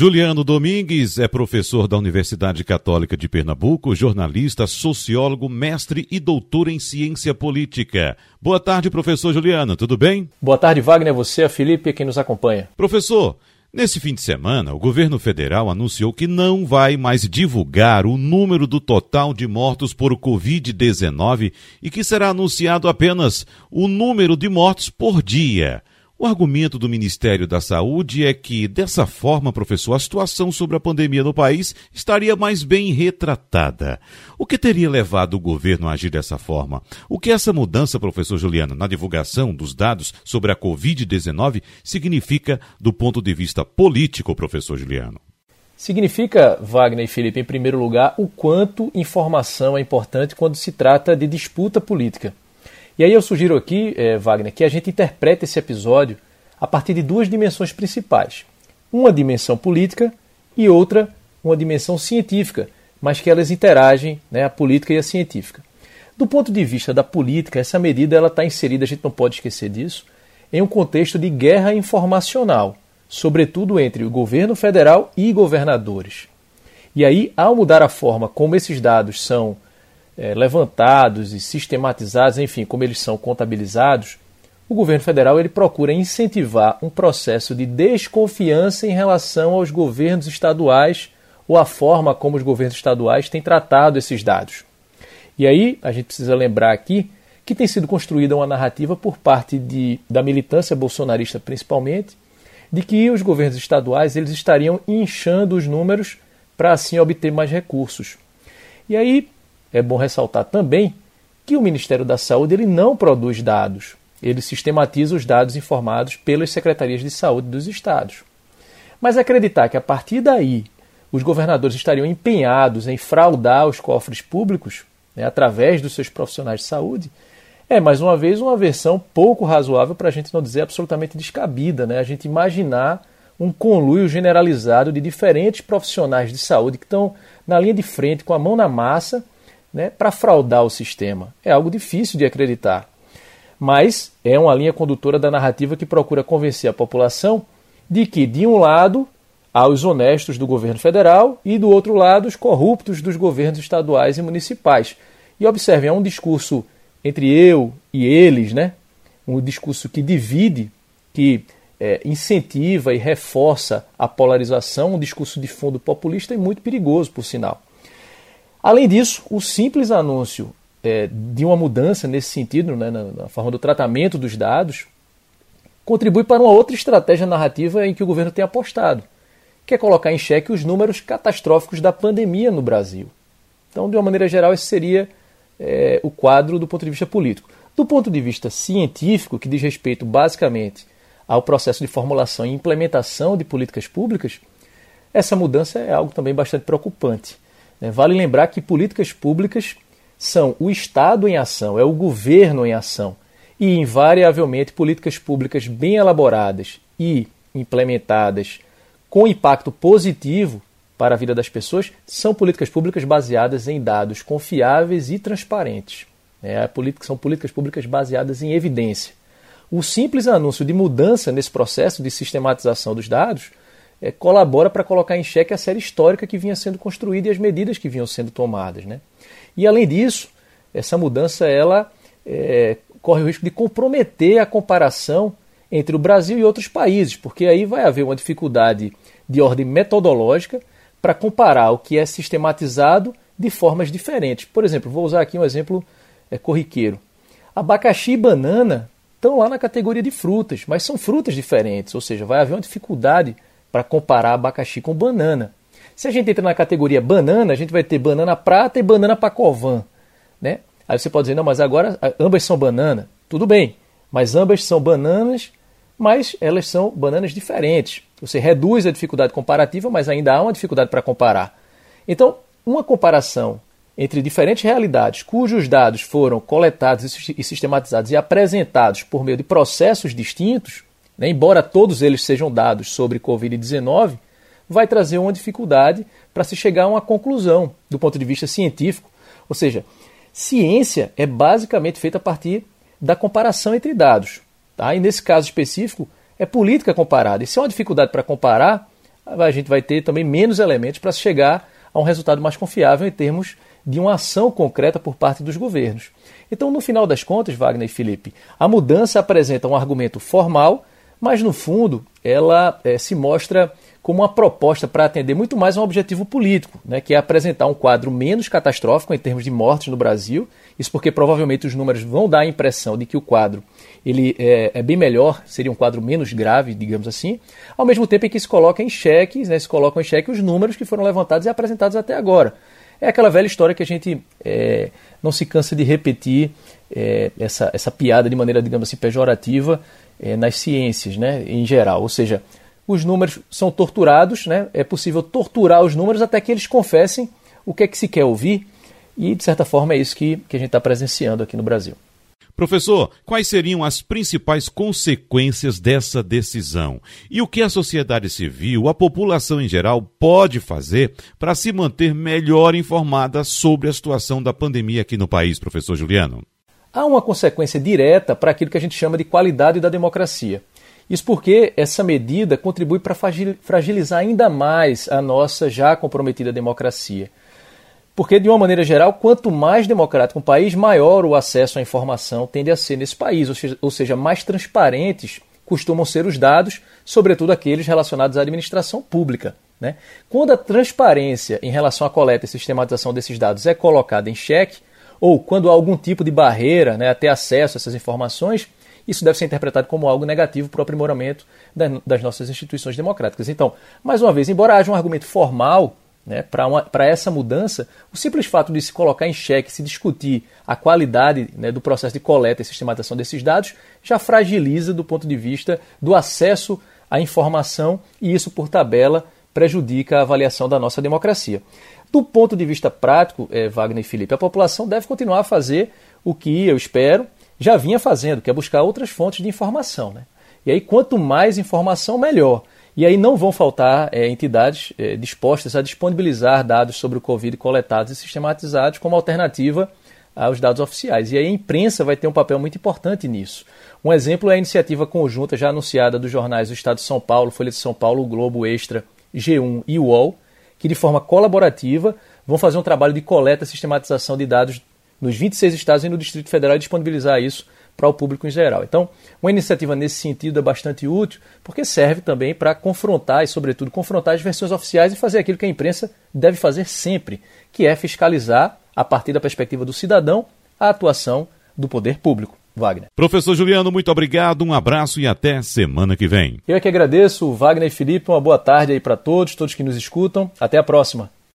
Juliano Domingues é professor da Universidade Católica de Pernambuco, jornalista, sociólogo, mestre e doutor em ciência política. Boa tarde, professor Juliano, tudo bem? Boa tarde, Wagner, você, a Felipe quem nos acompanha. Professor, Nesse fim de semana, o governo federal anunciou que não vai mais divulgar o número do total de mortos por Covid-19 e que será anunciado apenas o número de mortos por dia. O argumento do Ministério da Saúde é que, dessa forma, professor, a situação sobre a pandemia no país estaria mais bem retratada. O que teria levado o governo a agir dessa forma? O que essa mudança, professor Juliano, na divulgação dos dados sobre a Covid-19 significa do ponto de vista político, professor Juliano? Significa, Wagner e Felipe, em primeiro lugar, o quanto informação é importante quando se trata de disputa política. E aí eu sugiro aqui, é, Wagner, que a gente interprete esse episódio a partir de duas dimensões principais. Uma dimensão política e outra, uma dimensão científica, mas que elas interagem, né, a política e a científica. Do ponto de vista da política, essa medida ela está inserida, a gente não pode esquecer disso, em um contexto de guerra informacional, sobretudo entre o governo federal e governadores. E aí, ao mudar a forma como esses dados são é, levantados e sistematizados, enfim, como eles são contabilizados, o governo federal ele procura incentivar um processo de desconfiança em relação aos governos estaduais ou a forma como os governos estaduais têm tratado esses dados. E aí a gente precisa lembrar aqui que tem sido construída uma narrativa por parte de, da militância bolsonarista principalmente, de que os governos estaduais eles estariam inchando os números para assim obter mais recursos. E aí é bom ressaltar também que o Ministério da Saúde ele não produz dados, ele sistematiza os dados informados pelas secretarias de saúde dos estados. Mas acreditar que a partir daí os governadores estariam empenhados em fraudar os cofres públicos né, através dos seus profissionais de saúde é, mais uma vez, uma versão pouco razoável para a gente não dizer absolutamente descabida. Né? A gente imaginar um conluio generalizado de diferentes profissionais de saúde que estão na linha de frente com a mão na massa né, para fraudar o sistema. É algo difícil de acreditar. Mas é uma linha condutora da narrativa que procura convencer a população de que, de um lado, há os honestos do governo federal e, do outro lado, os corruptos dos governos estaduais e municipais. E observem, é um discurso entre eu e eles, né? um discurso que divide, que é, incentiva e reforça a polarização, um discurso de fundo populista e muito perigoso, por sinal. Além disso, o simples anúncio é, de uma mudança nesse sentido, né, na, na, forma do tratamento dos dados, contribui para uma outra estratégia narrativa em que o governo tem apostado, que é colocar em xeque os números catastróficos da pandemia no Brasil. Então, de uma maneira geral, esse seria é, o quadro do ponto de vista político. Do ponto de vista científico, que diz respeito basicamente ao processo de formulação e implementação de políticas públicas, essa mudança é algo também bastante preocupante. Né? Vale lembrar que políticas públicas são o Estado em ação, é o governo em ação. E, invariavelmente, políticas públicas bem elaboradas e implementadas com impacto positivo para a vida das pessoas são políticas públicas baseadas em dados confiáveis e transparentes. É, são políticas públicas baseadas em evidência. O simples anúncio de mudança nesse processo de sistematização dos dados é, colabora para colocar em xeque a série histórica que vinha sendo construída e as medidas que vinham sendo tomadas. Né? E além disso, essa mudança ela é, corre o risco de comprometer a comparação entre o Brasil e outros países, porque aí vai haver uma dificuldade de ordem metodológica para comparar o que é sistematizado de formas diferentes. Por exemplo, vou usar aqui um exemplo é, corriqueiro. Abacaxi e banana estão lá na categoria de frutas, mas são frutas diferentes, ou seja, vai haver uma dificuldade para comparar abacaxi com banana. Se a gente entra na categoria banana, a gente vai ter banana prata e banana pacovan. Né? Aí você pode dizer, não, mas agora ambas são banana. Tudo bem, mas ambas são bananas, mas elas são bananas diferentes. Você reduz a dificuldade comparativa, mas ainda há uma dificuldade para comparar. Então, uma comparação entre diferentes realidades cujos dados foram coletados e sistematizados e apresentados por meio de processos distintos, né, embora todos eles sejam dados sobre Covid-19, vai trazer uma dificuldade para se chegar a uma conclusão do ponto de vista científico. Ou seja, ciência é basicamente feita a partir da comparação entre dados. Tá? E nesse caso específico, é política comparada. E se é uma dificuldade para comparar, a gente vai ter também menos elementos para chegar a um resultado mais confiável em termos de uma ação concreta por parte dos governos. Então, no final das contas, Wagner e Felipe, a mudança apresenta um argumento formal, mas no fundo ela é, se mostra como uma proposta para atender muito mais a um objetivo político, né, que é apresentar um quadro menos catastrófico em termos de mortes no Brasil. Isso porque provavelmente os números vão dar a impressão de que o quadro ele é, é bem melhor, seria um quadro menos grave, digamos assim, ao mesmo tempo em que se coloca em xeque, né, se colocam em xeque os números que foram levantados e apresentados até agora. É aquela velha história que a gente é, não se cansa de repetir é, essa, essa piada de maneira, digamos assim, pejorativa é, nas ciências, né, em geral. Ou seja, os números são torturados, né? é possível torturar os números até que eles confessem o que é que se quer ouvir, e de certa forma é isso que, que a gente está presenciando aqui no Brasil. Professor, quais seriam as principais consequências dessa decisão? E o que a sociedade civil, a população em geral, pode fazer para se manter melhor informada sobre a situação da pandemia aqui no país, professor Juliano? Há uma consequência direta para aquilo que a gente chama de qualidade da democracia. Isso porque essa medida contribui para fragilizar ainda mais a nossa já comprometida democracia. Porque, de uma maneira geral, quanto mais democrático um país, maior o acesso à informação tende a ser nesse país, ou seja, mais transparentes costumam ser os dados, sobretudo aqueles relacionados à administração pública. Né? Quando a transparência em relação à coleta e sistematização desses dados é colocada em xeque, ou quando há algum tipo de barreira né, a ter acesso a essas informações, isso deve ser interpretado como algo negativo para o aprimoramento das nossas instituições democráticas. Então, mais uma vez, embora haja um argumento formal né, para essa mudança, o simples fato de se colocar em xeque, se discutir a qualidade né, do processo de coleta e sistematização desses dados, já fragiliza do ponto de vista do acesso à informação e isso, por tabela, prejudica a avaliação da nossa democracia. Do ponto de vista prático, eh, Wagner e Felipe, a população deve continuar a fazer o que eu espero já vinha fazendo, que é buscar outras fontes de informação. Né? E aí, quanto mais informação, melhor. E aí não vão faltar é, entidades é, dispostas a disponibilizar dados sobre o Covid coletados e sistematizados como alternativa aos dados oficiais. E aí a imprensa vai ter um papel muito importante nisso. Um exemplo é a iniciativa conjunta já anunciada dos jornais do Estado de São Paulo, Folha de São Paulo, Globo Extra, G1 e UOL, que de forma colaborativa vão fazer um trabalho de coleta e sistematização de dados nos 26 estados e no Distrito Federal e disponibilizar isso para o público em geral. Então, uma iniciativa nesse sentido é bastante útil, porque serve também para confrontar e, sobretudo, confrontar as versões oficiais e fazer aquilo que a imprensa deve fazer sempre, que é fiscalizar, a partir da perspectiva do cidadão, a atuação do poder público. Wagner. Professor Juliano, muito obrigado, um abraço e até semana que vem. Eu é que agradeço, Wagner e Felipe, uma boa tarde aí para todos, todos que nos escutam. Até a próxima.